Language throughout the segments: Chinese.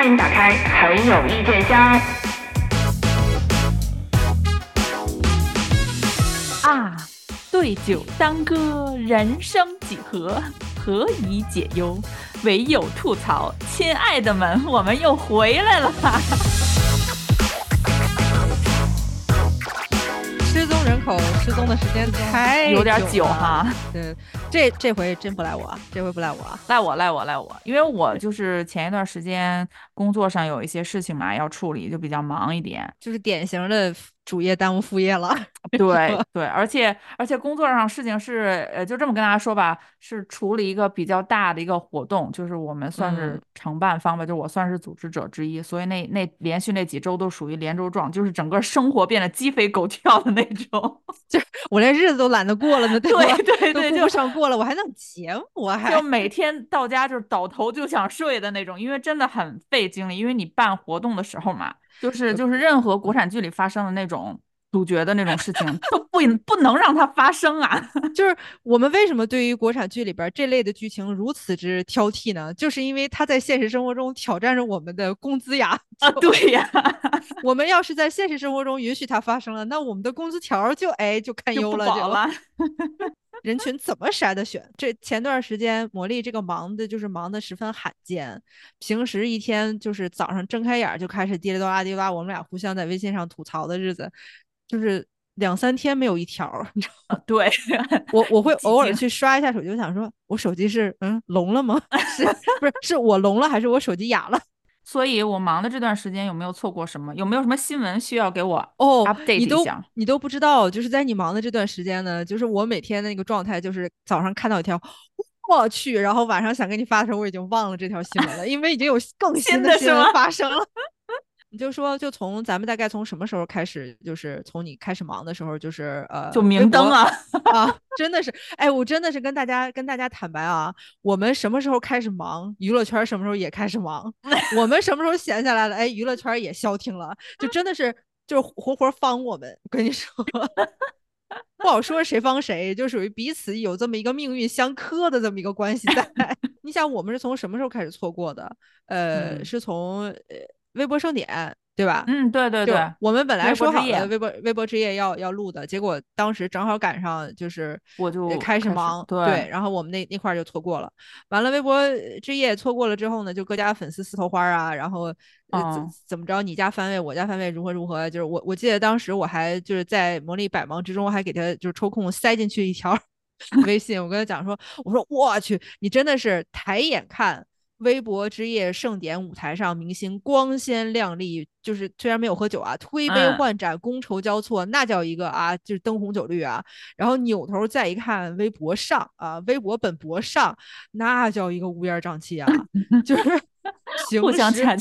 欢迎打开很有意见箱。啊，对酒当歌，人生几何？何以解忧？唯有吐槽。亲爱的们，我们又回来了。口失踪的时间太有点久哈。对，这这回真不赖我，这回不赖我。赖我，赖我，赖我，因为我就是前一段时间工作上有一些事情嘛要处理，就比较忙一点。就是典型的主业耽误副业了。对对，而且而且工作上事情是，呃，就这么跟大家说吧，是处理一个比较大的一个活动，就是我们算是嗯承办方吧，就我算是组织者之一，所以那那连续那几周都属于连轴转，就是整个生活变得鸡飞狗跳的那种。就我连日子都懒得过了呢，对吧？对对对，就上过了，我还弄节目，我还就每天到家就是倒头就想睡的那种，因为真的很费精力。因为你办活动的时候嘛，就是就是任何国产剧里发生的那种主角的那种事情都不不能让它发生啊。就是我们为什么对于国产剧里边这类的剧情如此之挑剔呢？就是因为它在现实生活中挑战着我们的工资呀。啊，对呀，我们要是在现实生活中允许它发生了，那我们的工资条就哎就堪忧了，就了。人群怎么筛的选？这前段时间魔力这个忙的，就是忙的十分罕见。平时一天就是早上睁开眼儿就开始滴哩哆啦滴里哆啦，我们俩互相在微信上吐槽的日子，就是两三天没有一条儿。你知道吗对，我我会偶尔去刷一下手机，我想说，我手机是嗯聋了吗？是 不是是我聋了，还是我手机哑了？所以我忙的这段时间有没有错过什么？有没有什么新闻需要给我哦 update 你都？你都不知道，就是在你忙的这段时间呢，就是我每天的那个状态，就是早上看到一条，我去，然后晚上想给你发的时候，我已经忘了这条新闻了，因为已经有 更新新的新闻发生了。你就说，就从咱们大概从什么时候开始，就是从你开始忙的时候，就是呃，就明灯啊！啊，真的是，哎，我真的是跟大家跟大家坦白啊，我们什么时候开始忙，娱乐圈什么时候也开始忙，我们什么时候闲下来了，哎，娱乐圈也消停了，就真的是就是活活方我们，我跟你说。不好说谁帮谁，就属于彼此有这么一个命运相克的这么一个关系在。你想，我们是从什么时候开始错过的？呃，嗯是从呃微博盛典，对吧？嗯，对对对，我们本来说好了微博微博之夜要要录的，结果当时正好赶上就是我就呃开始忙，对然后我们那那块儿就错过了。完了，微博之夜错过了之后呢，就各家粉丝撕头花啊，然后呃怎嗯怎么着，你家番位我家番位如何如何，就是我我记得当时我还就是在魔力百忙之中，我还给他就是抽空塞进去一条 微信，我跟他讲说，我说我去，你真的是抬眼看。微博之夜盛典舞台上，明星光鲜亮丽，就是虽然没有喝酒啊，推杯嗯换盏，觥筹交错，那叫一个啊，就是灯红酒绿啊。然后扭头再一看，微博上啊，微博本博上，那叫一个乌烟瘴气啊，就是 平互相掐。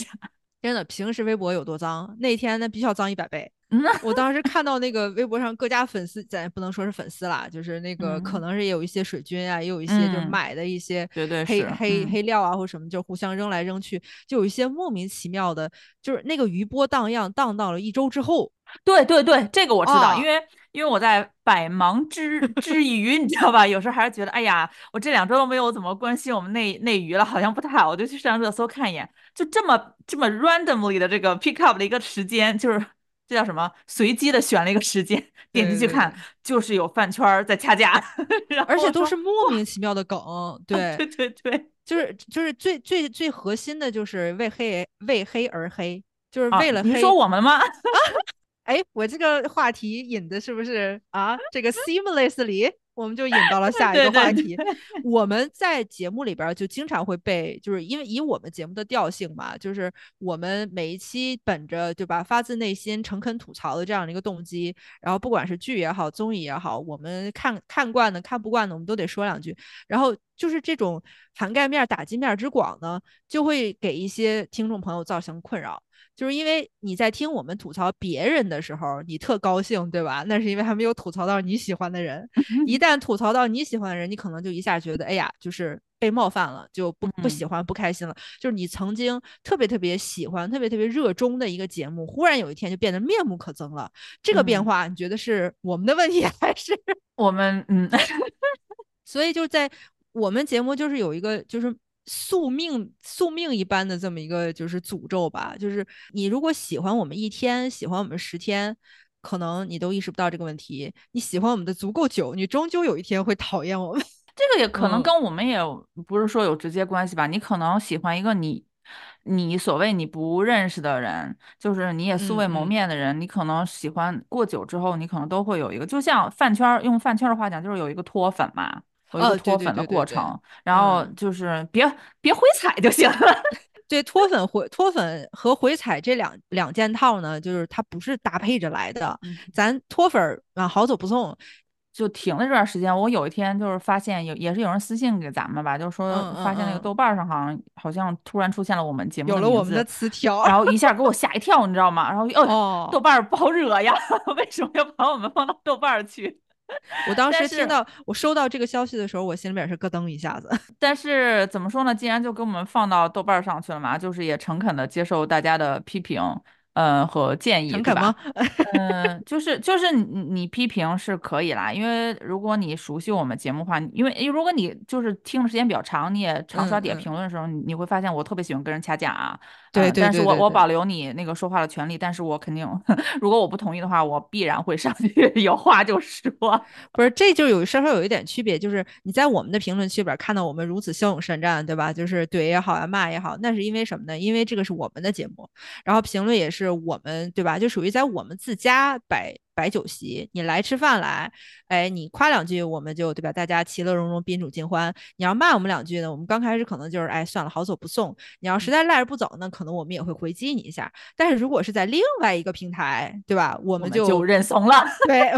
真的，平时微博有多脏，那天那必须要脏一百倍。嗯，我当时看到那个微博上各家粉丝，咱也不能说是粉丝啦，就是那个可嗯。能是也有一些水军啊，也有一些就是嗯。买的一些绝对黑嗯黑黑料啊或什么，就互相扔来扔去，就有一些莫名其妙的，就是那个余波荡漾荡到了一周之后，对对对，这个我知道，啊因为因为我在百忙之之余，你知道吧？有时候还是觉得，哎呀，我这两周都没有怎么关心我们内内娱了，好像不太好，我就去上热搜看一眼，就这么这么 randomly 的这个 pick up 的一个时间，就是这叫什么？随机的选了一个时间，点进去对看，就是有饭圈儿在掐架，而且都是莫名其妙的梗，对对，对对，就是就是最最最核心的就是为黑为黑而黑，就是为了你。说我们吗？哎，我这个话题引的是不是啊？这个 seamlessly 我们就引到了下一个对对对话题。我们在节目里边儿就经常会被，就是因为以我们节目的调性嘛，就是我们每一期本着对吧，发自内心诚恳吐槽的这样的一个动机，然后不管是剧也好，综艺也好，我们看看惯的、看不惯的，我们都得说两句。然后就是这种涵盖面儿、打击面儿之广呢，就会给一些听众朋友造成困扰。就是因为你在听我们吐槽别人的时候，你特高兴，对吧？那是因为还没有吐槽到你喜欢的人。一旦吐槽到你喜欢的人，你可能就一下觉得，哎呀，就是被冒犯了，就不不喜欢、不开心了。就是你曾经特别特别喜欢、特别特别热衷的一个节目，忽然有一天就变得面目可憎了。这个变嗯化，你觉得是我们的问题，还是？我们嗯，所以就在我们节目就是有一个就是宿命宿命一般的这么一个就是诅咒吧。就是你如果喜欢我们一天，喜欢我们十天，可能你都意识不到这个问题。你喜欢我们的足够久，你终究有一天会讨厌我们。这个也可能嗯跟我们也不是说有直接关系吧。你可能喜欢一个你，你所谓你不认识的人，就是你也素未谋面的人，你可能喜欢过久之后，你可能都会有一个，就像饭圈儿，用饭圈儿的话讲，就是有一个脱粉嘛，有一个哦对对脱粉的对对对过程。然后嗯就是别别回踩就行了。对，脱粉回脱粉和回踩这两两件套呢，就是它不是搭配着来的。嗯咱脱粉儿啊，好走不送。就停了这段时间，我有一天就是发现有也是有人私信给咱们吧，就是说发现那个嗯豆瓣儿上好像好像突然出现了我们节目有了我们的词条，然后一下给我吓一跳，你知道吗？然后哦，哦豆瓣儿不好惹呀，为什么要把我们放到豆瓣儿去？我当时听到我收到这个消息的时候，我心里边是咯噔一下子。但是怎么说呢？既然就给我们放到豆瓣上去了嘛，就是也诚恳的接受大家的批评，嗯、和建议，对吧？嗯，就是就是你你批评是可以啦，因为如果你熟悉我们节目的话，因为如果你就是听的时间比较长，你也常刷底下嗯嗯评论的时候，你你会发现我特别喜欢跟人掐架啊。对对对但是我我保留你那个说话的权利，但是我肯定，如果我不同意的话，我必然会上去 有话就说。不是，这就有稍稍有一点区别，就是你在我们的评论区里边看到我们如此骁勇善战，对吧？就是怼也好呀，骂也好，那是因为什么呢？因为这个是我们的节目，然后评论也是我们，对吧？就属于在我们自家摆摆酒席，你来吃饭来，哎，你夸两句，我们就对吧？大家其乐融融，宾主尽欢。你要骂我们两句呢，我们刚开始可能就是哎算了，好走不送。你要实在赖着不走呢，可能我们也会回击你一下。但是如果是在另外一个平台，对吧？我我们们就就认怂了。对，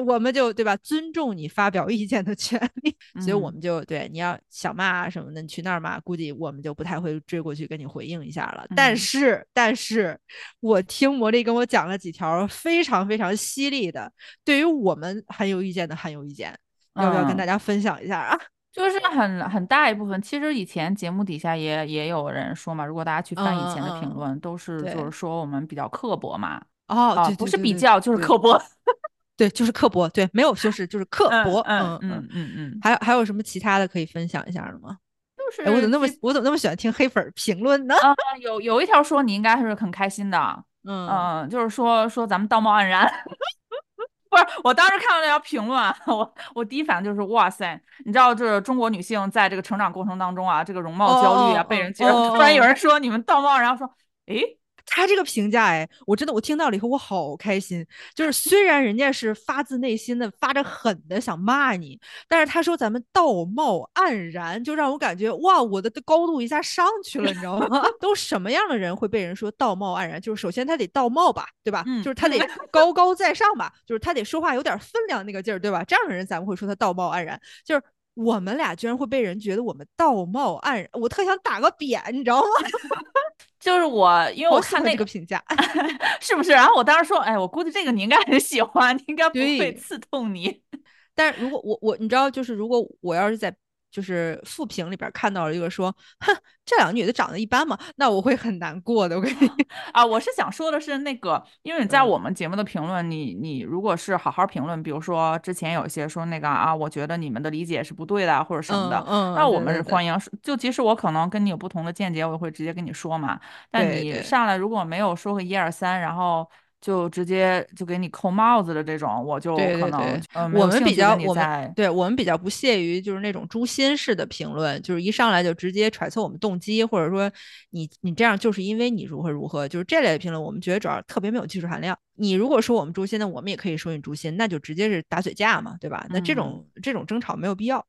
我们就对吧，尊重你发表意见的权利，所以我嗯们就对你要想骂啊什么的，你去那儿骂，估计我们就不太会追过去跟你回应一下了。但嗯是，但是我听魔力跟我讲了几条非常非常犀利的，对于我们很有意见的很有意见，要不要跟嗯大家分享一下啊？就是很很大一部分，其实以前节目底下也也有人说嘛，如果大家去翻以前的评论，都是就是说我们比较刻薄嘛，哦，不是比较就是刻薄。对，就是刻薄，对，没有修饰，就是刻嗯薄，嗯嗯嗯嗯嗯，还有还有什么其他的可以分享一下的吗？就是哎，我怎么那么我怎么那么喜欢听黑粉儿评论呢？啊有有一条说你应该是很开心的，嗯嗯，就是说说咱们道貌岸然。不是，我当时看到那条评论啊，我我第一反应就是哇塞，你知道，就是中国女性在这个成长过程当中啊，这个容貌焦虑啊，被人哦觉得 突然有哦人说你们道貌岸然，后说诶，他这个评价，哎，我真的我听到了以后，我好开心。就是虽然人家是发自内心的、发着狠的想骂你，但是他说咱们道貌岸然，就让我感觉哇，我的高度一下上去了，你知道吗？都什么样的人会被人说道貌岸然？就是首先他得道貌吧，对吧？嗯就是他得 高高在上吧，就是他得说话有点分量那个劲儿，对吧？这样的人咱们会说他道貌岸然，就是。我们俩居然会被人觉得我们道貌岸然，我特想打个扁，你知道吗？就是我，因为我看那个评价，是不是？然后我当时说，哎，我估计这个你应该很喜欢，应该不会刺痛你。但是如果我我你知道，就是如果我要是在就是复评里边看到了一个说，哼，这两个女的长得一般嘛，那我会很难过的。我跟你，啊，我是想说的是那个，因为你在嗯我们节目的评论，你你如果是好好评论，比如说之前有一些说那个啊，我觉得你们的理解是不对的，或者什么的，嗯嗯那我们对对对是欢迎，就即使我可能跟你有不同的见解，我也会直接跟你说嘛。但你上来如果没有说个一二三，然后就直接就给你扣帽子的这种，我就可能我们比较我们对我们比较不屑于就是那种诛心式的评论，就是一上来就直接揣测我们动机，或者说你你这样就是因为你如何如何，就是这类的评论，我们觉得主要特别没有技术含量。你如果说我们诛心，那我们也可以说你诛心，那就直接是打嘴架嘛，对吧？那这种、这种争吵没有必要。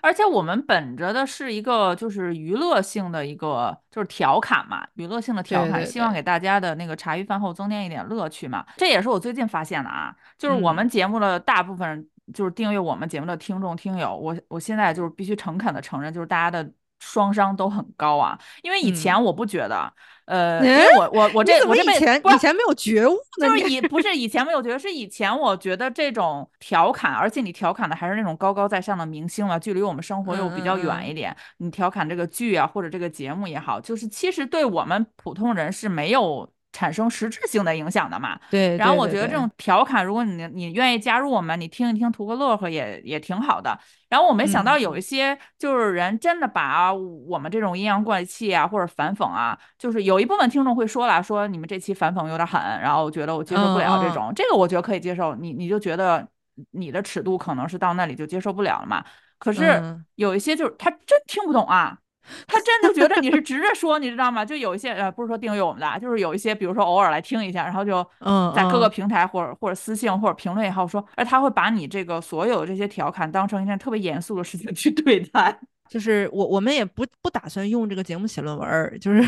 而且我们本着的是一个就是娱乐性的一个就是调侃嘛，娱乐性的调侃，对对对希望给大家的那个茶余饭后增添一点乐趣嘛。这也是我最近发现的啊，就是我嗯们节目的大部分就是订阅我们节目的听众听友，我我现在就是必须诚恳的承认，就是大家的双商都很高啊。因为以前嗯我不觉得，呃，因为我我我这我这辈子以前不以前没有觉悟呢？就是以不是以前没有觉得，是以前我觉得这种调侃，而且你调侃的还是那种高高在上的明星了，距离我们生活又比较远一点。你调侃这个剧啊，或者这个节目也好，就是其实对我们普通人是没有产生实质性的影响的嘛。对，然后我觉得这种调侃，如果你你愿意加入我们，你听一听图个乐呵也也挺好的。然后我没想到嗯有一些就是人真的把我们这种阴阳怪气啊或者反讽啊，就是有一部分听众会说了，说你们这期反讽有点狠，然后我觉得我接受不了这种，这个我觉得可以接受，你你就觉得你的尺度可能是到那里就接受不了了嘛。可是嗯有一些就是他真听不懂啊，他真的觉得你是直着说，你知道吗？就有一些呃，不是说订阅我们的啊，就是有一些，比如说偶尔来听一下，然后就嗯在各个嗯平台或者或者私信或者评论也好说，而他会把你这个所有的这些调侃当成一件特别严肃的事情去对待，就是我我们也不不打算用这个节目写论文儿，就是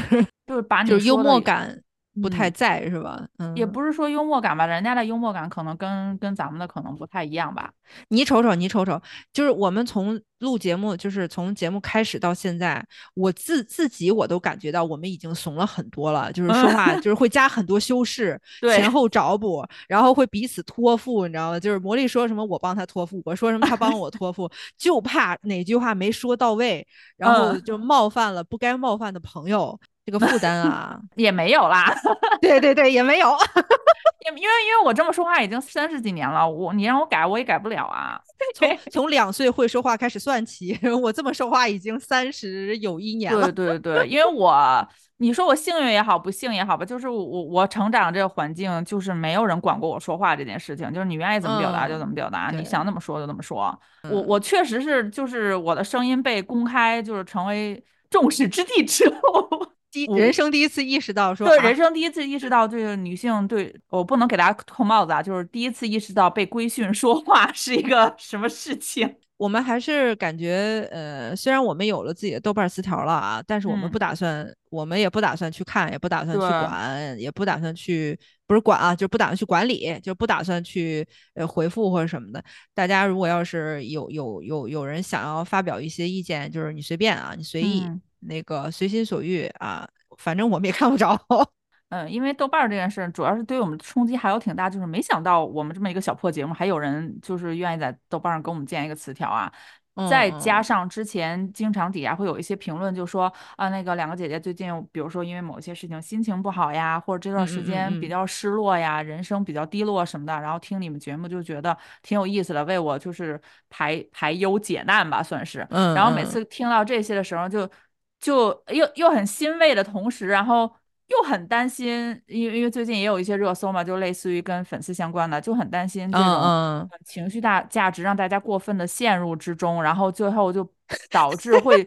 就是把你就是幽默感不太嗯在，是吧？嗯，也不是说幽默感吧，人家的幽默感可能跟跟咱们的可能不太一样吧。你瞅瞅，你瞅瞅，就是我们从录节目，就是从节目开始到现在，我自自己我都感觉到我们已经怂了很多了，就是说话 就是会加很多修饰，前后找补，然后会彼此托付，你知道吗？就是魔力说什么我帮他托付，我说什么他帮我托付，就怕哪句话没说到位，然后嗯就冒犯了不该冒犯的朋友，这个负担啊，也没有啦，对对对，也没有。也因为因为我这么说话已经三十几年了，我你让我改我也改不了啊。从从两岁会说话开始算起，我这么说话已经三十有一年了。对对对，因为我你说我幸运也好，不幸也好吧，就是我我成长这个环境，就是没有人管过我说话这件事情，就是你愿意怎么表达就怎么表达，你想怎么说就怎么说。我嗯我确实是就是我的声音被公开，就是成为众矢之的之后。人生第一次意识到说，对，啊人生第一次意识到这个女性对我不能给大家扣帽子啊，就是第一次意识到被规训说话是一个 什么事情。我们还是感觉，呃，虽然我们有了自己的豆瓣词条了啊，但是我们嗯不打算，我们也不打算去看，也不打算去管，也不打算去，不是管啊，就不打算去管理，就不打算去呃回复或者什么的。大家如果要是有有有有人想要发表一些意见，就是你随便啊，你随意，嗯那个随心所欲啊，反正我们也看不着。嗯，因为豆瓣儿这件事，主要是对我们冲击还有挺大，就是没想到我们这么一个小破节目，还有人就是愿意在豆瓣上给我们建一个词条啊。再嗯加上之前经常底下会有一些评论，就说啊，那个两个姐姐最近，比如说因为某些事情心情不好呀，或者这段时间比较失落呀，人生比较低落什么的，然后听你们节目就觉得挺有意思的，为我就是排排忧解难吧，算是。嗯，然后每嗯次听到这些的时候就，就又又很欣慰的同时，然后又很担心，因为因为最近也有一些热搜嘛，就类似于跟粉丝相关的，就很担心这种情绪大价值让大家过分的陷入之中，然后最后就 导致会。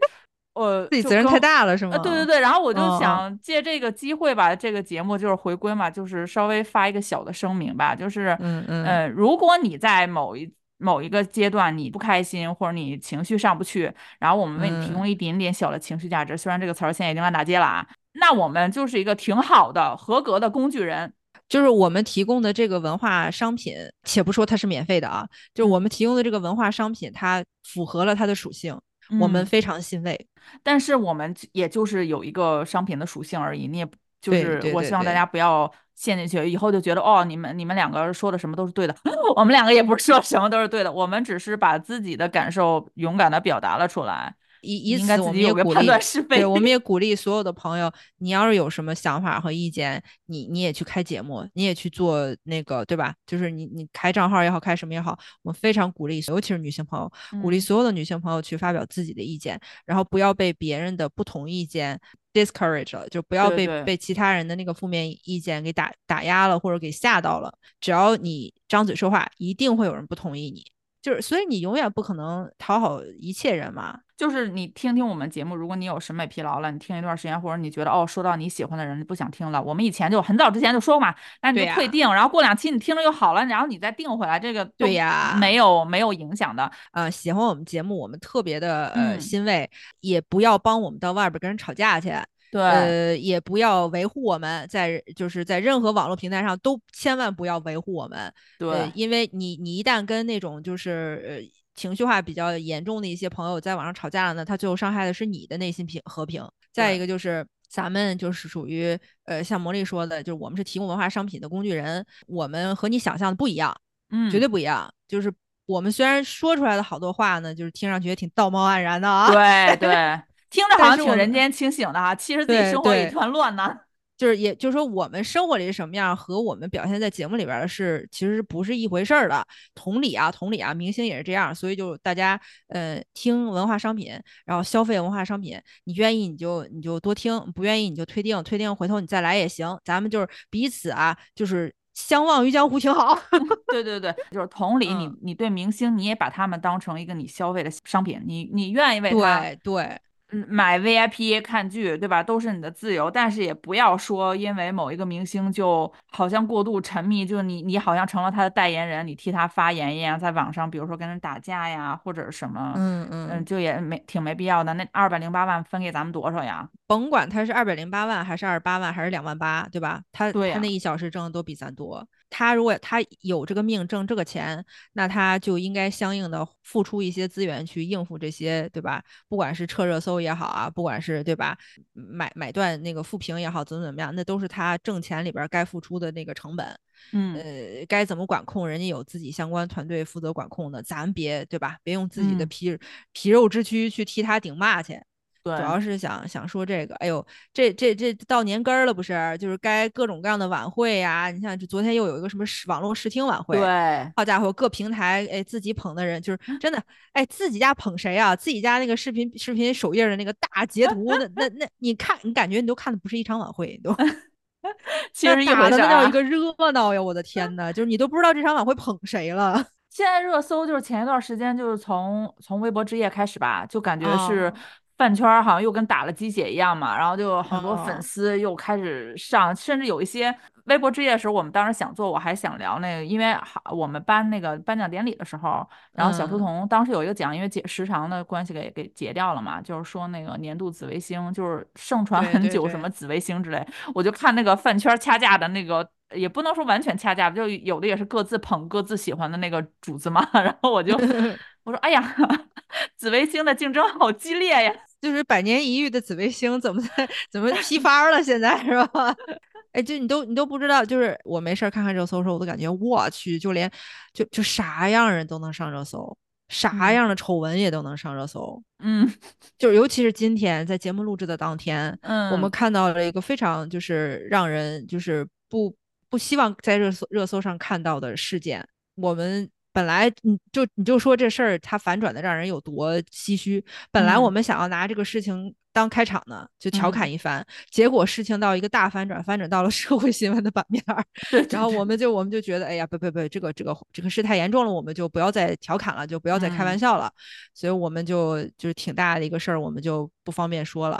呃，自己责任太大了是吗？呃，对对对，然后我就想借这个机会吧，这个节目就是回归嘛，就是稍微发一个小的声明吧，就是，嗯嗯呃，如果你在某一某一个阶段你不开心，或者你情绪上不去，然后我们为你提嗯供一点点小的情绪价值，虽然这个词儿现在已经烂大街了啊，那我们就是一个挺好的、合格的工具人。就是我们提供的这个文化商品，且不说它是免费的啊，就是我们提供的这个文化商品，它符合了它的属性，我们嗯非常欣慰。但是我们也就是有一个商品的属性而已，你也不就是我希望大家不要陷进去，以后就觉得哦，你们你们两个说的什么都是对的，我们两个也不是说什么都是对的，我们只是把自己的感受勇敢的表达了出来。以以此，我们也鼓励，对，我们也鼓励所有的朋友，你要是有什么想法和意见，你你也去开节目，你也去做那个，对吧？就是你你开账号也好，开什么也好，我们非常鼓励，尤其是女性朋友，鼓励嗯所有的女性朋友去发表自己的意见，然后不要被别人的不同意见 discourage 了，就不要被被其他人的那个负面意见给打打压了，或者给吓到了。只要你张嘴说话，一定会有人不同意你。就是，所以你永远不可能讨好一切人嘛。就是你听听我们节目，如果你有审美疲劳了，你听一段时间，或者你觉得哦，说到你喜欢的人，你不想听了，我们以前就很早之前就说嘛，那你就退订，然后过两期你听着又好了，然后你再订回来，这个对呀没有没有影响的。呃，喜欢我们节目，我们特别的呃嗯欣慰，也不要帮我们到外边跟人吵架去，对，呃，也不要维护我们在就是在任何网络平台上都千万不要维护我们，对。呃，因为你你一旦跟那种就是呃情绪化比较严重的一些朋友在网上吵架了呢，他最后伤害的是你的内心平和平。再一个就是咱们就是属于呃像魔力说的，就是我们是提供文化商品的工具人，我们和你想象的不一样，嗯，绝对不一样。就是我们虽然说出来的好多话呢，就是听上去也挺道貌岸然的啊，对对，听着好像挺人间清醒的哈，其实自己生活一团乱呢。就是也就是说，我们生活里是什么样，和我们表现在节目里边的是其实不是一回事儿的。同理啊，同理啊，明星也是这样，所以就大家呃听文化商品，然后消费文化商品，你愿意你就你就多听，不愿意你就退订，退订回头你再来也行。咱们就是彼此啊，就是相忘于江湖，挺好。对对对，就是同理，你嗯你对明星，你也把他们当成一个你消费的商品，你你愿意为他对对，嗯，买 VIP 看剧，对吧？都是你的自由，但是也不要说因为某一个明星就好像过度沉迷，就你你好像成了他的代言人，你替他发言一样，在网上比如说跟人打架呀，或者什么，嗯嗯，嗯，就也没挺没必要的。那二百零八万分给咱们多少呀？甭管他是二百零八万还是二十八万还是两万八，对吧？他他那一小时挣的都比咱多。他如果他有这个命挣这个钱，那他就应该相应的付出一些资源去应付这些，对吧？不管是撤热搜也好啊，不管是对吧，买买断那个富评也好，怎么怎么样，那都是他挣钱里边儿该付出的那个成本。嗯，呃，该怎么管控，人家有自己相关团队负责管控的，咱别对吧？别用自己的嗯皮、皮肉之躯去替他顶骂去。对主，要是想想说这个，哎呦，这这这到年根儿了，不是？就是该各种各样的晚会呀。你像这昨天又有一个什么视网络视听晚会，对，好家伙，各平台哎自己捧的人就是真的哎自己家捧谁啊？自己家那个视频视频首页的那个大截图，那那那你看你感觉你都看的不是一场晚会，你都 其实一打的那叫一个热闹呀！我的天 呐，就是你都不知道这场晚会捧谁了。现在热搜就是前一段时间，就是从从微博之夜开始吧，就感觉是哦饭圈好像又跟打了鸡血一样嘛，然后就很多粉哦丝又开始上，甚至有一些微博之夜的时候，我们当时想做，我还想聊那个，因为好我们颁那个颁奖典礼的时候，然后小书嗯童当时有一个奖，因为节时长的关系给给截掉了嘛，就是说那个年度紫微星，就是盛传很久什么紫微星之类，我就看那个饭圈掐架的那个。也不能说完全掐架吧，就有的也是各自捧各自喜欢的那个主子嘛。然后我就 我说，哎呀，紫微星的竞争好激烈呀！就是百年一遇的紫微星怎么在怎么批发了？现在是吧？哎，就你都你都不知道，就是我没事儿看看热搜的时候，我都感觉我去，就连就就啥样人都能上热搜，啥嗯样的丑闻也都能上热搜。嗯 就是尤其是今天在节目录制的当天，嗯，我们看到了一个非常就是让人就是不不希望在热搜热搜上看到的事件。我们本来你就你就说这事儿它反转的让人有多唏嘘。本来我嗯们想要拿这个事情当开场呢，就调侃嗯一番，结果事情到一个大反转，反转到了 社会新闻的版面儿。对，对然后我们就我们就觉得，哎呀，不不不，这个这个这个事太严重了，我们就不要再调侃了，就不要再开玩嗯笑了。所以我们就就是挺大的一个事儿，我们就不方便说了。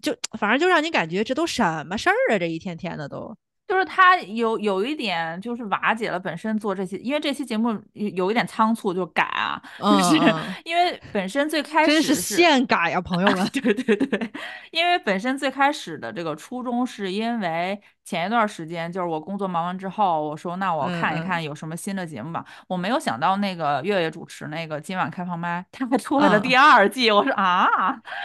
就反正就让你感觉这都什么事儿啊，这一天天的都。就是他有有一点就是瓦解了本身做这期，因为这期节目有有一点仓促就改啊，就是因为本身最开真是始现改呀，朋友们。对对对，因为本身最开始的这个初衷是因为前一段时间就是我工作忙完之后，我说那我看一看有什么新的节目吧。我没有想到那个月月主持那个今晚开放麦，他还出来了第二季，我说啊，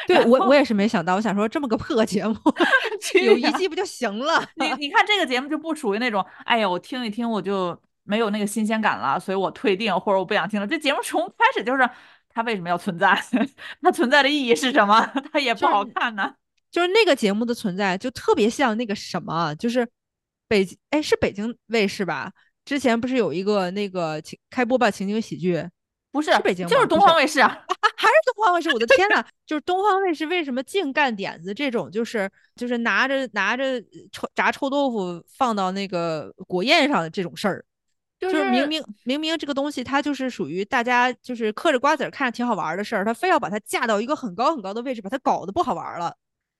对我我也是没想到，我想说这么个破节目，有一季不就行了？你你看这个节目就不属于那种，哎呀，我听一听我就没有那个新鲜感了，所以我退订或者我不想听了。这节目从开始就是它为什么要存在？它存在的意义是什么？它也不好看呢。就是那个节目的存在，就特别像那个什么，就是北京，哎，是北京卫视吧？之前不是有一个那个情开播吧情景喜剧，不是是北京就是东方卫视啊。还是东方卫视？我的天呐，就是东方卫视为什么净干点子这种，就是就是拿着拿着臭炸臭豆腐放到那个国宴上的这种事儿，就就是明明明明这个东西它就是属于大家就是嗑着瓜子儿看着挺好玩儿的事儿，他非要把它架到一个很高很高的位置，把它搞得不好玩儿了。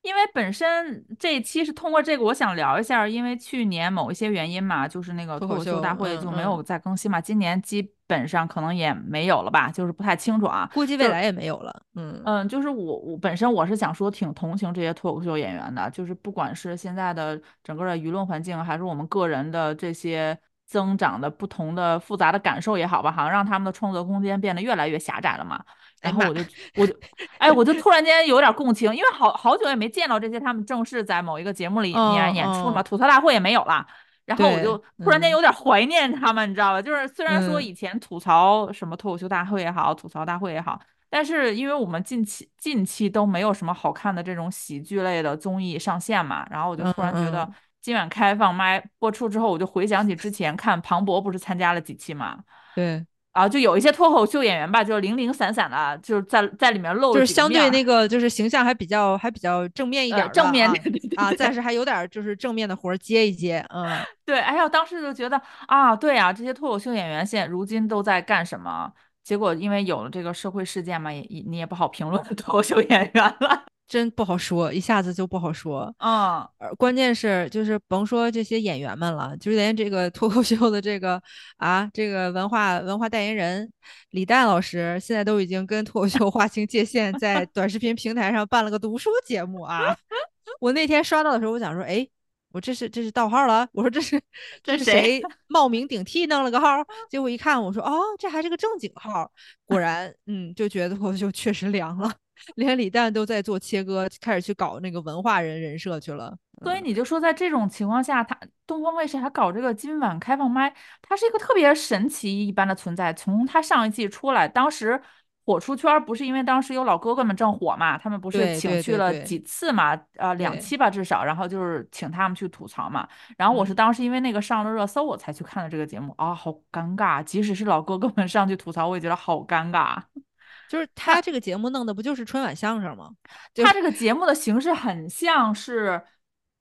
因为本身这一期是通过这个，我想聊一下，因为去年某一些原因嘛，就是那个脱口秀大会就没有嗯再更新嘛，今年基本上可能也没有了吧，就是不太清楚啊。估计未来也没有了。嗯嗯，就是我我本身我是想说挺同情这些脱口秀演员的，就是不管是现在的整个的舆论环境，还是我们个人的这些增长的不同的复杂的感受也好吧，好像让他们的创作空间变得越来越狭窄了嘛。然后我就我就哎，我就突然间有点共情，因为好好久也没见到这些他们正式在某一个节目里面演演出嘛，哦吐槽大会也没有了。然后我就突然间嗯有点怀念他们，你知道吧？就是虽然说嗯以前吐槽什么脱口秀大会也好，吐槽大会也好，但是因为我们近期近期都没有什么好看的这种喜剧类的综艺上线嘛，然后我就突然觉得今晚开放麦播出之后，我就回想起之前看庞博不是参加了几期嘛，对，啊，就有一些脱口秀演员吧，就是零零散散的，就是在在里面露就是相对那个就是形象还比较还比较正面一呃点正面啊，暂时还有点儿就是正面的活儿接一接，嗯，对，哎呀，当时就觉得啊，对呀，这些脱口秀演员现在如今都在干什么？结果因为有了这个社会事件嘛，也也你也不好评论脱口秀演员了。真不好说，一下子就不好说。嗯，呃，关键是就是甭说这些演员们了，就连这个脱口秀的这个啊，这个文化文化代言人李诞老师，现在都已经跟脱口秀划清界限，在短视频平台上办了个读书节目啊。我那天刷到的时候，我想说，哎，我这是这是盗号了？我说这是 这是谁谁冒名顶替弄了个号？结果一看，我说哦，这还是个正经号。果然，嗯，就觉得我就确实凉了。连李诞都在做切割，开始去搞那个文化人人设去了。所以你就说，在这种情况下，他东方卫视还搞这个今晚开放麦，它是一个特别神奇一般的存在。从它上一季出来，当时火出圈儿，不是因为当时有老哥哥们正火嘛，他们不是请去了几次嘛，呃，两期吧至少，然后就是请他们去吐槽嘛。然后我是嗯当时因为那个上了热搜，我才去看的这个节目啊，好尴尬，即使是老哥哥们上去吐槽，我也觉得好尴尬。就是他这个节目弄的不就是春晚相声吗？就他这个节目的形式很像是，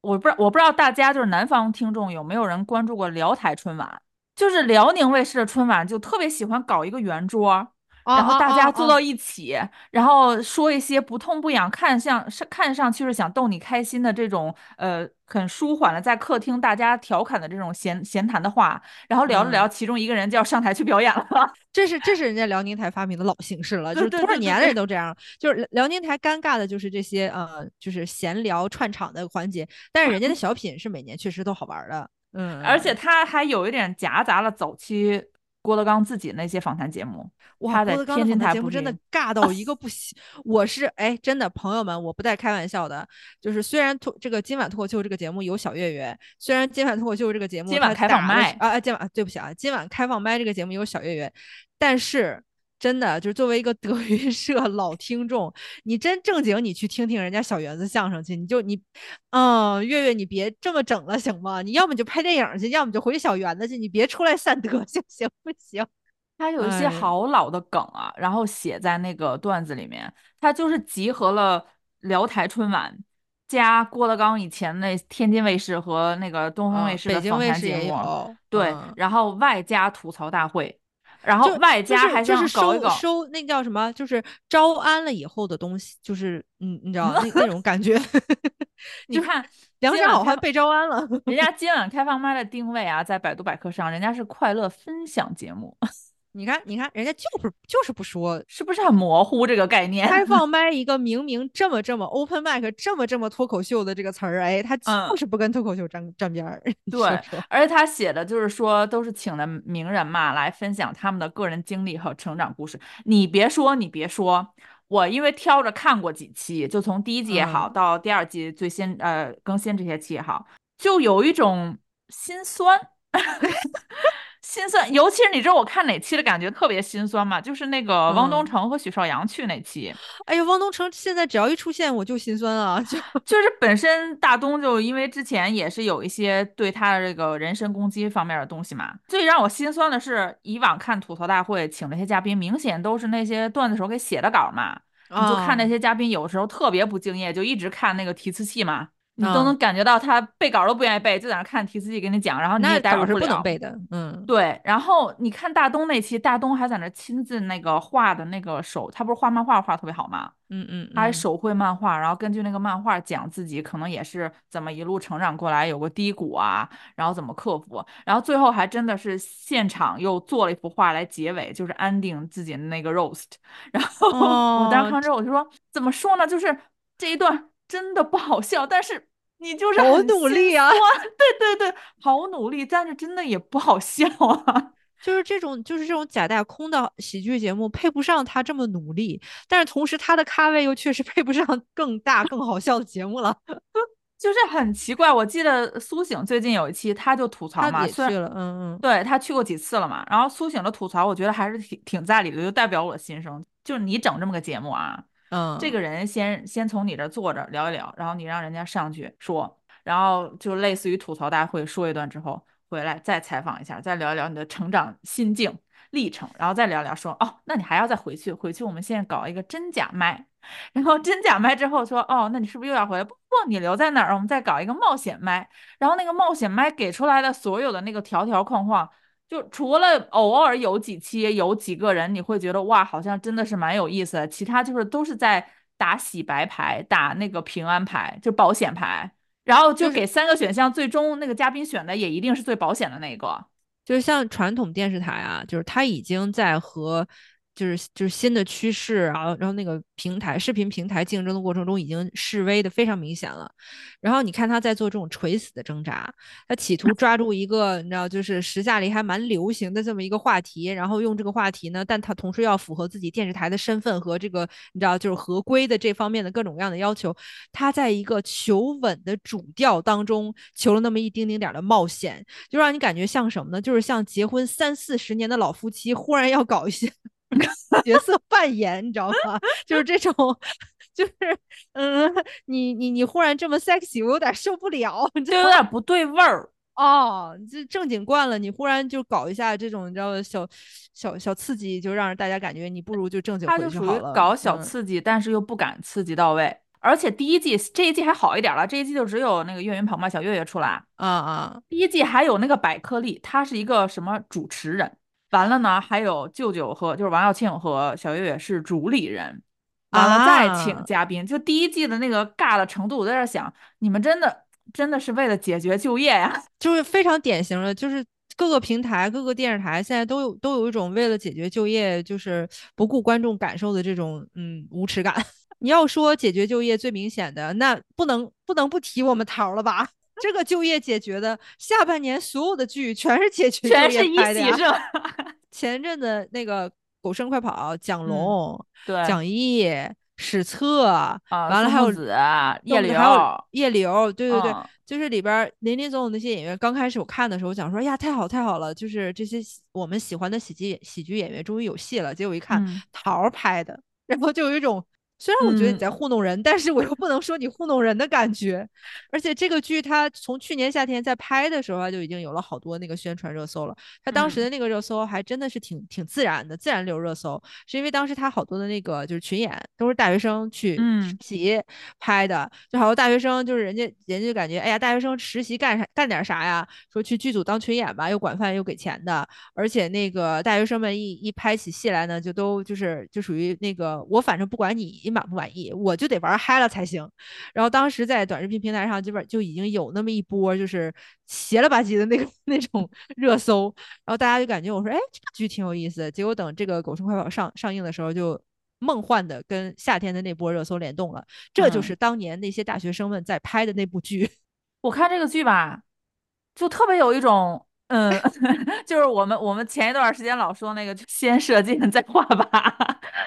我不知道我不知道大家就是南方听众有没有人关注过辽台春晚，就是辽宁卫视的春晚就特别喜欢搞一个圆桌。然后大家坐到一起，然后说一些不痛不痒、看像是看上去是想逗你开心的这种呃很舒缓的在客厅大家调侃的这种闲闲谈的话，然后聊着嗯聊，其中一个人就要上台去表演了。这是这是人家辽宁台发明的老形式了，就是多少年了对对对对人都这样。就是辽辽宁台尴尬的就是这些呃，就是闲聊串场的环节，但是人家的 小品是每年确实都好玩儿的，嗯，而且他还有一点夹杂了早期郭德纲自己那些访谈节目。哇，郭德纲访谈节目真的尬到一个 不行。我是哎，真的朋友们，我不带开玩笑的，就是虽然脱这个今晚脱口秀这个节目有小岳岳，虽然今晚脱口秀这个节目今晚它开放麦啊，今晚对不起啊，今晚开放麦这个节目有小岳岳，但是。真的就是作为一个德云社 老听众，你真正经你去听听人家小园子相声去，你就你，嗯，月月你别这么整了行吗？你要么就拍电影去，要么就回小园子去，你别出来散德行 行不行？他有一些哎好老的梗啊，然后写在那个段子里面，他就是集合了辽台春晚加郭德纲以前那天津卫视和那个东方啊卫视的访北京卫视谈节目，也有，对，嗯然后外加吐槽大会，然后就外加还就是收收那叫什么，就是招安了以后的东西，就是嗯，你知道那那种感觉。你看梁山好汉被招安了。人家 今晚开放麦的定位啊，在百度百科上，人家是快乐分享节目，你看，你看，人家就是就是不说是不是很模糊这个概念？开放 麦一个明明这么这么 open mic 这么这么脱口秀的这个词儿，哎，他嗯就是不跟脱口秀沾沾边儿。对说说而且他写的就是说，都是请的名人嘛，来分享他们的个人经历和成长故事。你别说，你别说，我因为挑着看过几期，就从第一季也好，嗯到第二季最新呃更新这些期也好，就有一种心酸。心酸，尤其是你知道我看哪期的感觉特别心酸嘛？就是那个汪东嗯城和许绍洋去那期，哎呀，汪东城现在只要一出现我就心酸啊，就 就是本身大东就因为之前也是有一些对他的这个人身攻击方面的东西嘛。最让我心酸的是，以往看吐槽大会请那些嘉宾，明显都是那些段子手给写的稿嘛。你就看那啊些嘉宾，有时候特别不敬业，就一直看那个提词器嘛，你都啊能感觉到他背稿都不愿意背，就在那看提词器给你讲，然后你那也代入稿是不能了。背的，嗯，对，然后你看大东那期，大东还在那亲自那个画的那个手，他不是画漫画画特别好吗？嗯嗯，嗯他还手绘漫画，然后根据那个漫画讲自己可能也是怎么一路成长过来，有个低谷啊，然后怎么克服，然后最后还真的是现场又做了一幅画来结尾，就是安定自己的那个 roast。然后我当时哦看之后我就说，怎么说呢？就是这一段真的不好笑，但是你就是好很努力啊酸 对对对，好努力，但是真的也不好笑啊。就是这种就是这种假大空的喜剧节目配不上他这么努力，但是同时他的咖位又确实配不上更大更好笑的节目了。就是很奇怪，我记得苏醒最近有一期，他就吐槽他嘛，虽然也去了，嗯嗯，对他去过几次了嘛，然后苏醒的吐槽，我觉得还是挺挺在理的，就代表我的心声。就是你整这么个节目啊，嗯，这个人先先从你这坐着聊一聊，然后你让人家上去说，然后就类似于吐槽大会说一段之后回来再采访一下，再聊一聊你的成长心境历程，然后再聊聊说哦，那你还要再回去，回去我们现在搞一个真假麦，然后真假麦之后说哦，那你是不是又要回来？不不，你留在那儿，我们再搞一个冒险麦，然后那个冒险麦给出来的所有的那个条条框框。就除了偶尔有几期有几个人，你会觉得哇，好像真的是蛮有意思的。其他就是都是在打洗白牌，打那个平安牌，就保险牌。然后就给三个选项，最终那个嘉宾选的也一定是最保险的那个。就是像传统电视台啊，就是他已经在和。就是就是新的趋势啊，然后那个平台视频平台竞争的过程中已经示威的非常明显了。然后你看他在做这种垂死的挣扎，他企图抓住一个你知道就是时下里还蛮流行的这么一个话题，然后用这个话题呢，但他同时要符合自己电视台的身份和这个你知道就是合规的这方面的各种各样的要求。他在一个求稳的主调当中求了那么一丁丁点的冒险，就让你感觉像什么呢？就是像结婚三四十年的老夫妻忽然要搞一些。角色扮演，你知道吗？就是这种，就是嗯，你你你忽然这么 sexy，我有点受不了，就有点不对味儿哦。这正经惯了，你忽然就搞一下这种，你知道小小小刺激，就让大家感觉你不如就正经回去好了。属于搞小刺激，但是又不敢刺激到位。而且第一季这一季还好一点了，这一季就只有那个岳云鹏嘛，小岳岳出来啊啊。第一季还有那个百克力，他是一个什么主持人。完了呢，还有舅舅和就是王耀庆和小岳岳是主理人，完了再请嘉宾。就第一季的那个尬的程度，我在这想，你们真的真的是为了解决就业呀？就是非常典型的，就是各个平台、各个电视台现在都有都有一种为了解决就业，就是不顾观众感受的这种嗯无耻感。你要说解决就业最明显的，那不能不能不提我们桃了吧？这个就业解决的下半年所有的剧全是解决全是一喜是吧？前阵子那个《狗剩快跑》，蒋龙、对蒋毅、史策啊，完了还有子叶流，还有叶流，对对对，就是里边林林总总那些演员。刚开始我看的时候，我想说呀，太好太好了，就是这些我们喜欢的喜剧喜剧演员终于有戏了。结果一看，桃拍的，然后就有一种。虽然我觉得你在糊弄人，但是我又不能说你糊弄人的感觉。而且这个剧它从去年夏天在拍的时候，它就已经有了好多那个宣传热搜了。它当时的那个热搜还真的是挺挺自然的，自然流热搜，是因为当时它好多的那个就是群演都是大学生去实习拍的，就好多大学生就是人家人家就感觉哎呀，大学生实习干啥干点啥呀？说去剧组当群演吧，又管饭又给钱的。而且那个大学生们一一拍起戏来呢，就都就是就属于那个我反正不管你。你满不满意？我就得玩嗨了才行。然后当时在短视频平台上，基本就已经有那么一波，就是邪了吧唧的那个 那种热搜。然后大家就感觉我说，哎，这个剧挺有意思。结果等这个《狗熊快跑》上上映的时候，就梦幻的跟夏天的那波热搜联动了。这就是当年那些大学生们在拍的那部剧。我看这个剧吧，就特别有一种。嗯，就是我们我们前一段时间老说那个先射箭再画靶，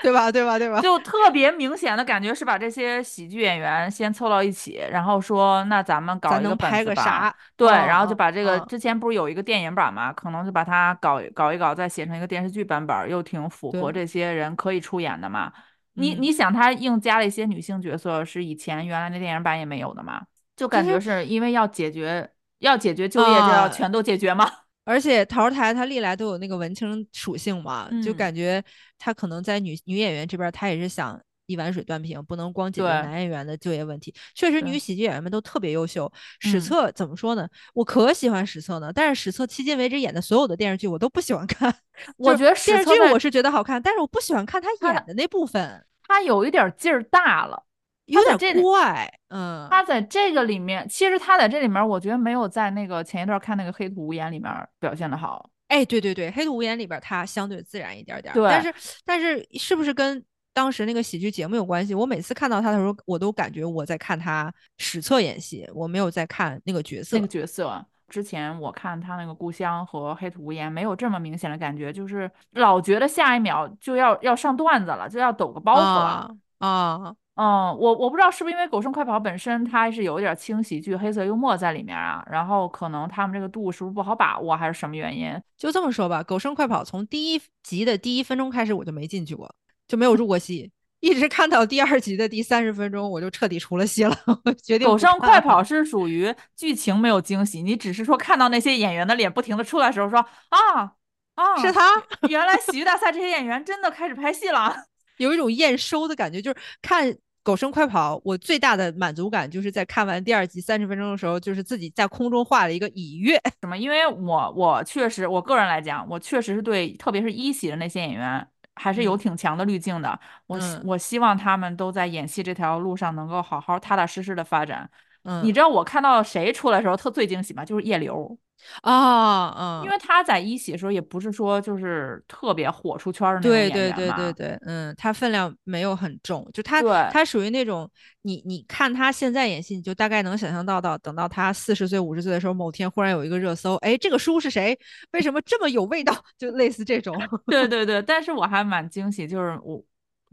对吧？对吧？对吧？就特别明显的感觉是把这些喜剧演员先凑到一起，然后说那咱们搞一个拍个啥？对，然后就把这个之前不是有一个电影版嘛，可能就把它搞搞一搞，再写成一个电视剧版本，又挺符合这些人可以出演的嘛。你你想，他硬加了一些女性角色，是以前原来那电影版也没有的嘛？就感觉是因为要解决。要解决就业，就要全都解决吗？而且桃台它历来都有那个文青属性嘛，就感觉他可能在女女演员这边，他也是想一碗水端平，不能光解决男演员的就业问题。确实，女喜剧演员们都特别优秀。史册怎么说呢？我可喜欢史册呢，但是史册迄今为止演的所有的电视剧我都不喜欢看。我觉得电视剧我是觉得好看，但是我不喜欢看他演的那部分，他有一点劲儿大了。有点怪，嗯，他在这个里面，其实他在这里面，我觉得没有在那个前一段看那个《黑土无言》里面表现的好。哎，对对对，《黑土无言》里边他相对自然一点点，对。但是但是是不是跟当时那个喜剧节目有关系？我每次看到他的时候，我都感觉我在看他史册演戏，我没有在看那个角色。那个角色之前我看他那个《故乡》和《黑土无言》，没有这么明显的感觉，就是老觉得下一秒就要要上段子了，就要抖个包袱了啊。嗯，我我不知道是不是因为《狗剩快跑》本身它是有一点轻喜剧、黑色幽默在里面啊，然后可能他们这个度是不是不好把握，还是什么原因？就这么说吧，《狗剩快跑》从第一集的第一分钟开始我就没进去过，就没有入过戏，一直看到第二集的第三十分钟，我就彻底出了戏了，决定狗剩快跑是属于剧情没有惊喜，你只是说看到那些演员的脸不停的出来的时候说啊啊，是他原来喜剧大赛这些演员真的开始拍戏了。有一种验收的感觉，就是看。狗生快跑，我最大的满足感就是在看完第二集三十分钟的时候，就是自己在空中画了一个已阅。什么？因为我我确实，我个人来讲，我确实是对，特别是一喜的那些演员，还是有嗯挺强的滤镜的。我我希望他们都在演戏这条路上能够好好踏踏实实的发展。嗯，你知道我看到谁出来的时候特最惊喜吗？就是叶流，啊，嗯，因为。他在一喜的时候也不是说就是特别火出圈的那种对演员对对对嘛。对，嗯，他分量没有很重，就他他属于那种你你看他现在演戏，你就大概能想象到到等到他四十岁五十岁的时候，某天忽然有一个热搜，哎，这个书是谁？为什么这么有味道？就类似这种，对。对对，但是我还蛮惊喜，就是我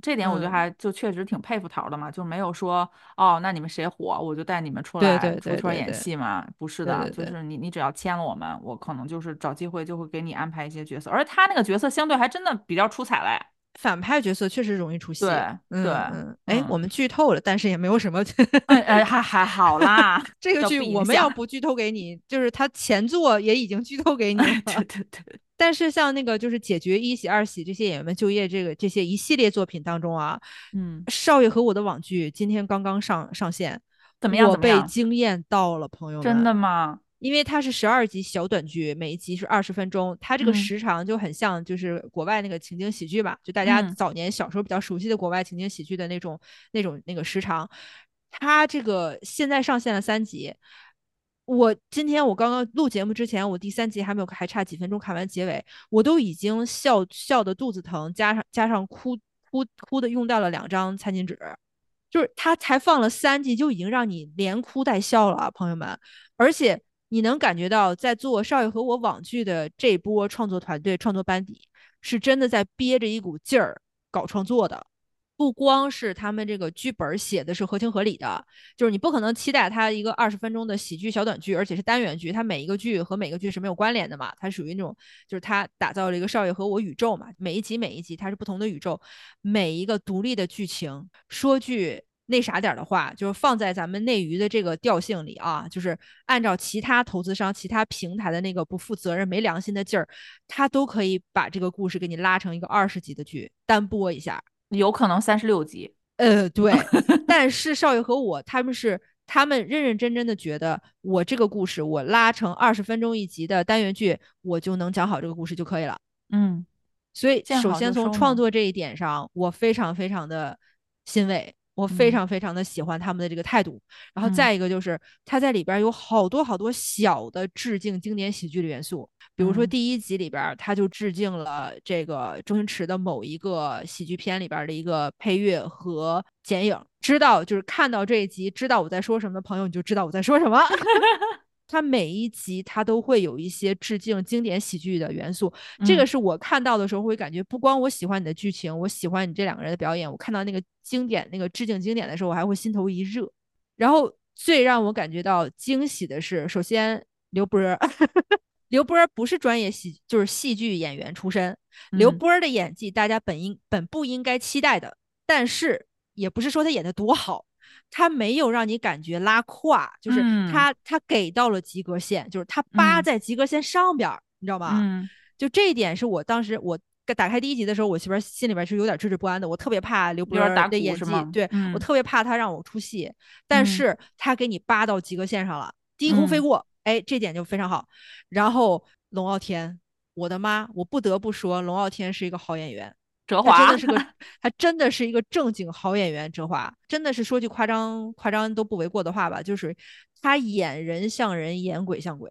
这点我觉得嗯还就确实挺佩服桃儿的嘛，就没有说哦，那你们谁火我就带你们出来出圈演戏嘛，不是的，对对对就是你你只要签了我们，我可能就是找机会就会给你安排一些角色，而他那个角色相对还真的比较出彩嘞。反派角色确实容易出戏。对哎，我嗯们剧透了，但是也没有什么。哎哎，还还好啦，这个剧我们要不剧透给你，就是他前作也已经剧透给你了。对对对，但是像那个就是解决一喜、二喜这些演员们就业这个这些一系列作品当中啊，嗯，少爷和我的网剧今天刚刚上上线，怎么样？我被？惊艳到了，朋友们，真的吗？因为它是十二集小短剧，每一集是二十分钟，它这个嗯时长就很像就是国外那个情景喜剧吧，就大家嗯早年小时候比较熟悉的国外情景喜剧的那种那种那个时长。它这个现在上线了三集，我今天我刚刚录节目之前，我第三集还没有，还差几分钟看完结尾，我都已经笑笑的肚子疼，加上加上哭哭哭的用掉了两张餐巾纸。就是他才放了三集，就已经让你连哭带笑了，朋友们。而且你能感觉到，在做《少爷和我》网剧的这波创作团队、创作班底，是真的在憋着一股劲儿搞创作的。不光是他们这个剧本写的是合情合理的，就是你不可能期待它一个二十分钟的喜剧小短剧，而且是单元剧，它每一个剧和每个剧是没有关联的嘛，它属于那种就是它打造了一个少爷和我宇宙嘛，每一集每一集它是不同的宇宙，每一个独立的剧情。说句那啥点的话，就是放在咱们内娱的这个调性里啊，就是按照其他投资商、其他平台的那个不负责任、没良心的劲儿，他都可以把这个故事给你拉成一个二十集的剧，单播一下。有可能三十六集。呃，对，但是少爷和我他们是他们认认真真的觉得我这个故事我拉成二十分钟一集的单元剧，我就能讲好这个故事就可以了。嗯，所以首先从创作这一点上，我非常非常的欣慰。我非嗯。常非常的喜欢他们的这个态度，然后嗯。再一个就是他在里边有好多好多小的致敬经典喜剧的元素，比如说嗯。第一集里边他就致敬了这个周星驰的某一个喜剧片里边的一个配乐和剪影。知道就是看到这一集知道我在说什么的朋友，你就知道我在说什么。它每一集它都会有一些致敬经典喜剧的元素，这个嗯是我看到的时候会感觉，不光我喜欢你的剧情，我喜欢你这两个人的表演，我看到那个经典那个致敬经典的时候，我还会心头一热。然后最让我感觉到惊喜的是，首先刘波儿，刘波儿不是专业戏，就是戏剧演员出身，刘嗯波儿的演技大家本应本不应该期待的，但是也不是说他演的多好。他没有让你感觉拉胯，就是嗯他、他给到了及格线，就是他扒嗯在及格线上边儿，你知道吗？嗯就这一点是我当时我打开第一集的时候，我媳妇儿心里边是有点惴惴不安的。我特别怕刘波有点打儿的演技对、嗯我特别怕他让我出戏，但嗯是他给你扒到及格线上了，低空飞嗯过，哎，这点就非常好。然后龙傲天，我的妈，我不得不说，龙傲天是一个好演员。哲华真的是个，他真的是一个正经好演员。哲华真的是说句夸张夸张都不为过的话吧，就是他演人像人，演鬼像鬼。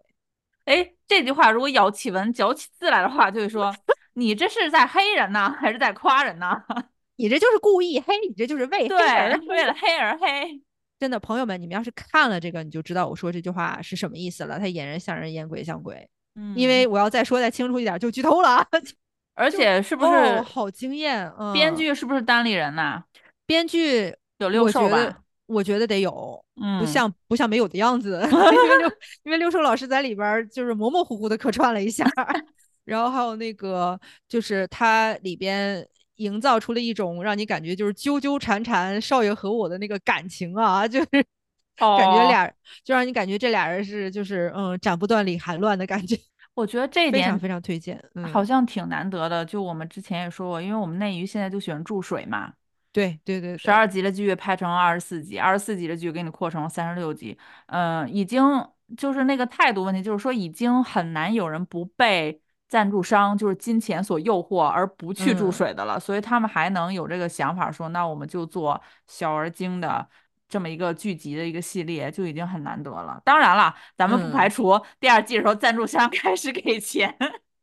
哎，这句话如果咬起文嚼起字来的话，就会说 你这是在黑人呢，还是在夸人呢？你这就是故意黑，你这就是为黑对而，为了黑而黑。真的，朋友们，你们要是看了这个，你就知道我说这句话是什么意思了。他演人像人，演鬼像鬼。嗯，因为我要再说再清楚一点，就剧透了啊。而且是不是哦，好惊艳？嗯，编剧是不是单立人呐？编剧有六兽吧？我觉得得有，嗯，不像不像没有的样子。因为六因为六兽老师在里边儿就是模模糊糊的客串了一下，然后还有那个就是他里边营造出了一种让你感觉就是纠纠缠缠少爷和我的那个感情啊，就是 感觉哦俩就让你感觉这俩人是就是嗯斩不断理还乱的感觉，我觉得这一点非常非常推荐。嗯，好像挺难得的。就我们之前也说过，因为我们内娱现在就喜欢注水嘛，对对对，十二集的剧拍成二十四集，二十四集的剧给你扩成三十六集，嗯、已经就是那个态度问题，就是说已经很难有人不被赞助商就是金钱所诱惑而不去注嗯水的了，所以他们还能有这个想法说，那我们就做小而精的。这么一个剧集的一个系列就已经很难得了。当然了，咱们不排嗯除第二季的时候赞助商 开始给钱。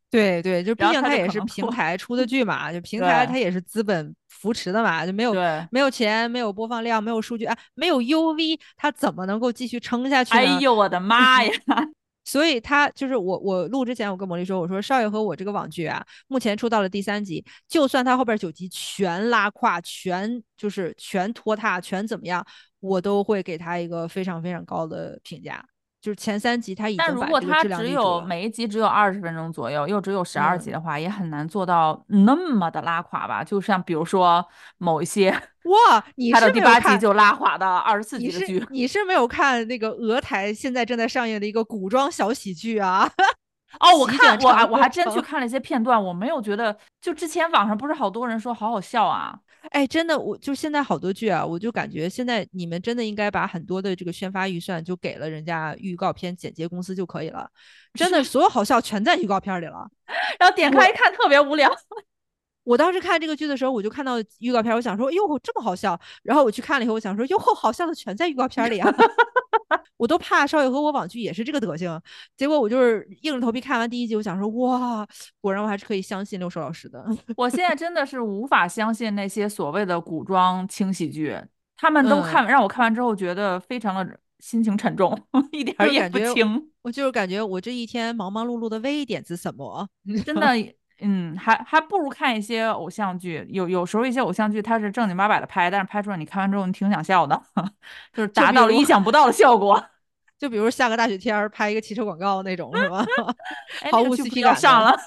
对对，就 毕竟它也是平台出的剧嘛，就 平台它也是资本扶持的嘛，就没有，没有钱，没有播放量，没有数据啊，没有 UV，它怎么能够继续撑下去呢？哎呦我的妈呀！所以他就是我，我录之前我跟魔力说，我说少爷和我这个网剧啊，目前出到了第三集，就算他后边九集全拉胯，全就是全拖沓，全怎么样，我都会给他一个非常非常高的评价。就是前三集他已但经如果它把这个质量只有。每一集只有二十分钟左右，又只有十二集嗯的话，也很难做到那么的拉垮吧？就像比如说某一些 哇，你是拍到第八集就拉垮的二十四集的剧。你是没有看那个俄台现在正在上映的一个古装小喜剧啊？哦，我看我还我还真去看了一些片段，我没有觉得，就之前网上不是好多人说好好笑啊，哎，真的，我就现在好多剧啊，我就感觉现在你们真的应该把很多的这个宣发预算就给了人家预告片剪接公司就可以了，真的，所有好笑全在预告片里了。然后点开一看特别无聊。我当时看这个剧的时候，我就看到预告片，我想说，哟，这么好笑。然后我去看了以后，我想说，哟，好笑的全在预告片里啊。我都怕少爷和我网剧也是这个德行，结果我就是硬着头皮看完第一集，我想说，哇，果然我还是可以相信六兽老师的。我现在真的是无法相信那些所谓的古装轻喜剧，他们都嗯看、让我看完之后觉得非常的心情沉重，一点儿也不轻。我就是感觉我这一天忙忙碌碌的为一点子什么，真的，嗯，还还不如看一些偶像剧。有有时候一些偶像剧它是正经八百的拍，但是拍出来你看完之后你挺想笑的，就是达到了意想不到的效果。就比如下个大雪天儿拍一个汽车广告那种，是吧？哎，毫无 CP 感上了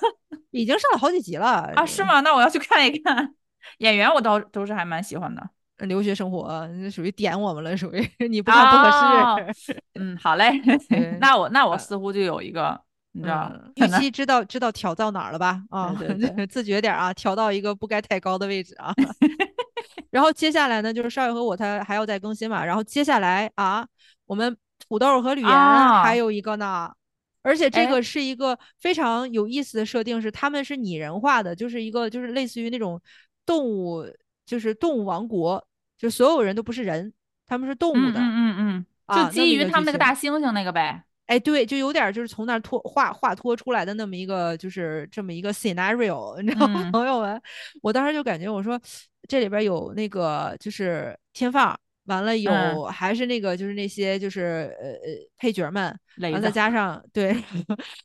已经上了好几集了啊？是？吗？那我要去看一看。演员我倒都是还蛮喜欢的。留学生活那属于点我们了，属于你不看不合适。嗯，好嘞。那我那我呃似乎就有一个，你知道预期知道知道调到哪儿了吧？啊，对对自觉点儿啊，调到一个不该太高的位置啊。然后接下来呢，就是少爷和我他还要再更新嘛，然后接下来啊，我们土豆和吕岩啊还有一个呢。而且这哎个是一个非常有意思的设定，是他们是拟人化的，就是一个就是类似于那种动物，就是动物王国，就所有人都不是人，他们是动物的。嗯嗯嗯就基于他们那个大猩猩那个呗。哎，对，就有点儿就是从那儿脱画画脱出来的那么一个，就是这么一个 scenario，你知道吗，嗯朋友们？我当时就感觉，我说这里边有那个就是天放，完了有、嗯还是那个就是那些就是呃呃配角们，然后再，加上对，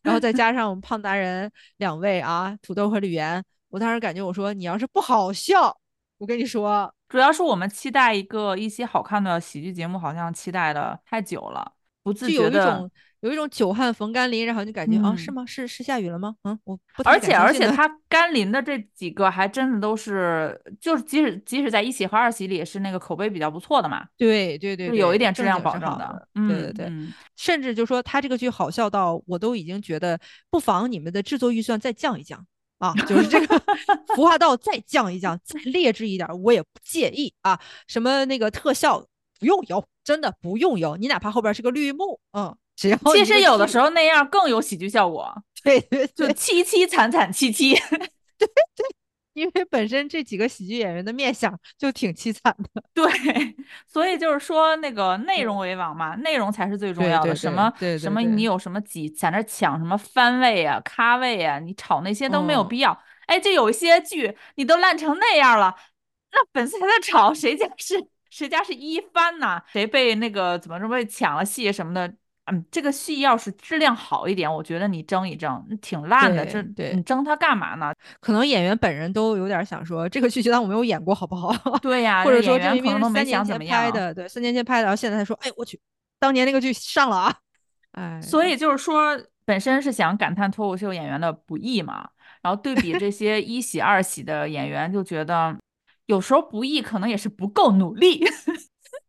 然后再 加上我们胖达人两位啊，土豆和吕岩，我当时感觉我说你要是不好笑，我跟你说，主要是我们期待一个一些好看的喜剧节目，好像期待的太久了，不自觉的。有一种久旱逢甘霖，然后就感觉啊，是嗯吗？是是下雨了吗？嗯，我不太而且而且它甘霖的这几个还真的都是，就是即使即使在一喜和二喜里也是那个口碑比较不错的嘛，对对对有一点质量保证的对对对，嗯甚至就说他这个剧好笑到我都已经觉得，不妨你们的制作预算再降一降啊，就是这个 服化道再降一降，再劣质一点儿，我也不介意啊。什么那个特效不用有，真的不用有，你哪怕后边是个绿幕，嗯，只要其实有的时候候那样更有喜剧效果，对对就，凄凄惨惨戚戚。因为本身这几个喜剧演员的面相就挺凄惨的。对，所以就是说，那个内容为王嘛，内容才是最重要的。对对对什么对对对什么，你有什么几在那抢什么番位啊、咖位啊，你炒那些都没有嗯必要。哎，就有一些剧你都烂成那样了，那粉丝还在吵谁家是谁家是一番呐？谁被那个怎么着被抢了戏什么的？嗯，这个戏要是质量好一点，我觉得你争一争，挺烂的，这对对你争它干嘛呢？可能演员本人都有点想说，这个剧就当我没有演过，好不好？对呀，或者说这明明演员可能都没是三年前想怎么样拍。的，对，三年前拍的，然后现在才说，哎，我去，当年那个剧上了啊，哎，所以就是说，本身是想感叹脱口秀演员的不易嘛，然后对比这些一喜二喜的演员，就觉得有时候不易，可能也是不够努力。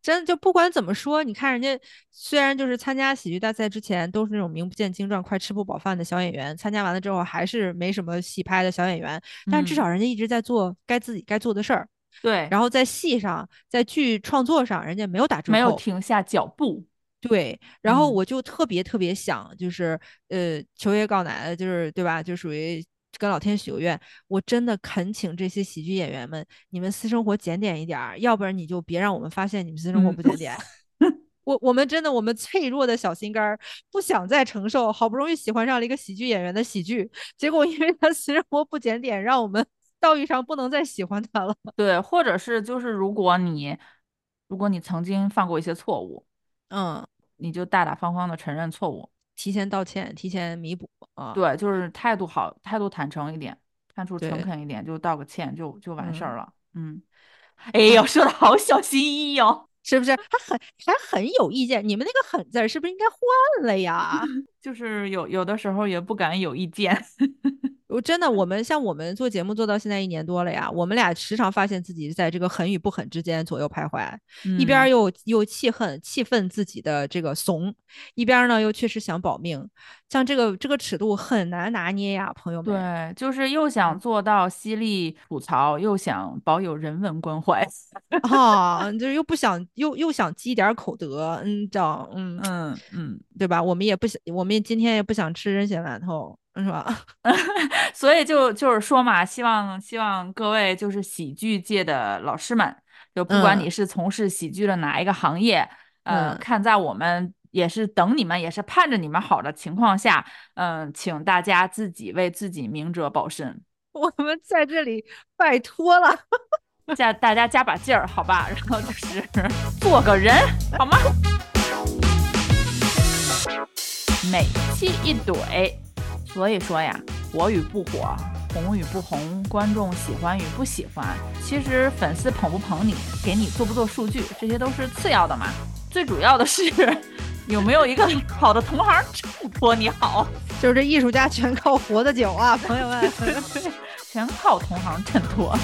真的就不管怎么说，你看人家虽然就是参加喜剧大赛之前都是那种名不见经传、快吃不饱饭的小演员，参加完了之后还是没什么戏拍的小演员，但至少人家一直在做该自己该做的事儿。对，然后在戏上，在剧创作上，人家没有打折扣，没有停下脚步。对，然后我就特别特别想，就是呃，求爷告奶奶，就是对吧？就属于跟老天许个愿，我真的恳请这些喜剧演员们，你们私生活检点一点儿，要不然你就别让我们发现你们私生活不检点。我我们真的，我们脆弱的小心肝儿不想再承受，好不容易喜欢上了一个喜剧演员的喜剧，结果因为他私生活不检点，让我们 道义上不能再喜欢他了。对，或者是就是如果你如果你曾经犯过一些错误。嗯，你就大大方方的承认错误，提前道歉，提前弥补啊。对，就是态度好，态度坦诚一点，看出诚恳一点，就道个歉，就就完事儿了。嗯，哎呦，说的好小心翼翼哦，是不是？还很还很有意见，你们那个狠字是不是应该换了呀？就是有有的时候也不敢有意见。我真的，我们像我们做节目做到现在一年多了呀，我们俩时常发现自己在这个狠与不狠之间左右徘徊，一边又又气恨气愤自己的这个怂，一边呢又确实想保命，像这个这个尺度很难拿捏呀，朋友们。对，就是又想做到犀利吐槽，又想保有人文关怀，啊，就是又不想又又想积点口德，嗯，这样，嗯嗯嗯，对吧？我们也不想，我们今天也不想吃人血馒头。是吧？所以就就是说嘛，希望希望各位就是喜剧界的老师们，就不管你是从事喜剧的哪一个行业，呃，看在我们也是等你们，也是盼着你们好的情况下，嗯，请大家自己为自己明哲保身。我们在这里拜托了，加大家加把劲儿，好吧？然后就是做个人，好吗？每期一怼。所以说呀，火与不火，红与不红，观众喜欢与不喜欢，其实粉丝捧不捧你，给你做不做数据，这些都是次要的嘛。最主要的是 有没有一个好的同行衬托你好。就是这艺术家全靠活的久啊，朋友们，全靠同行衬托。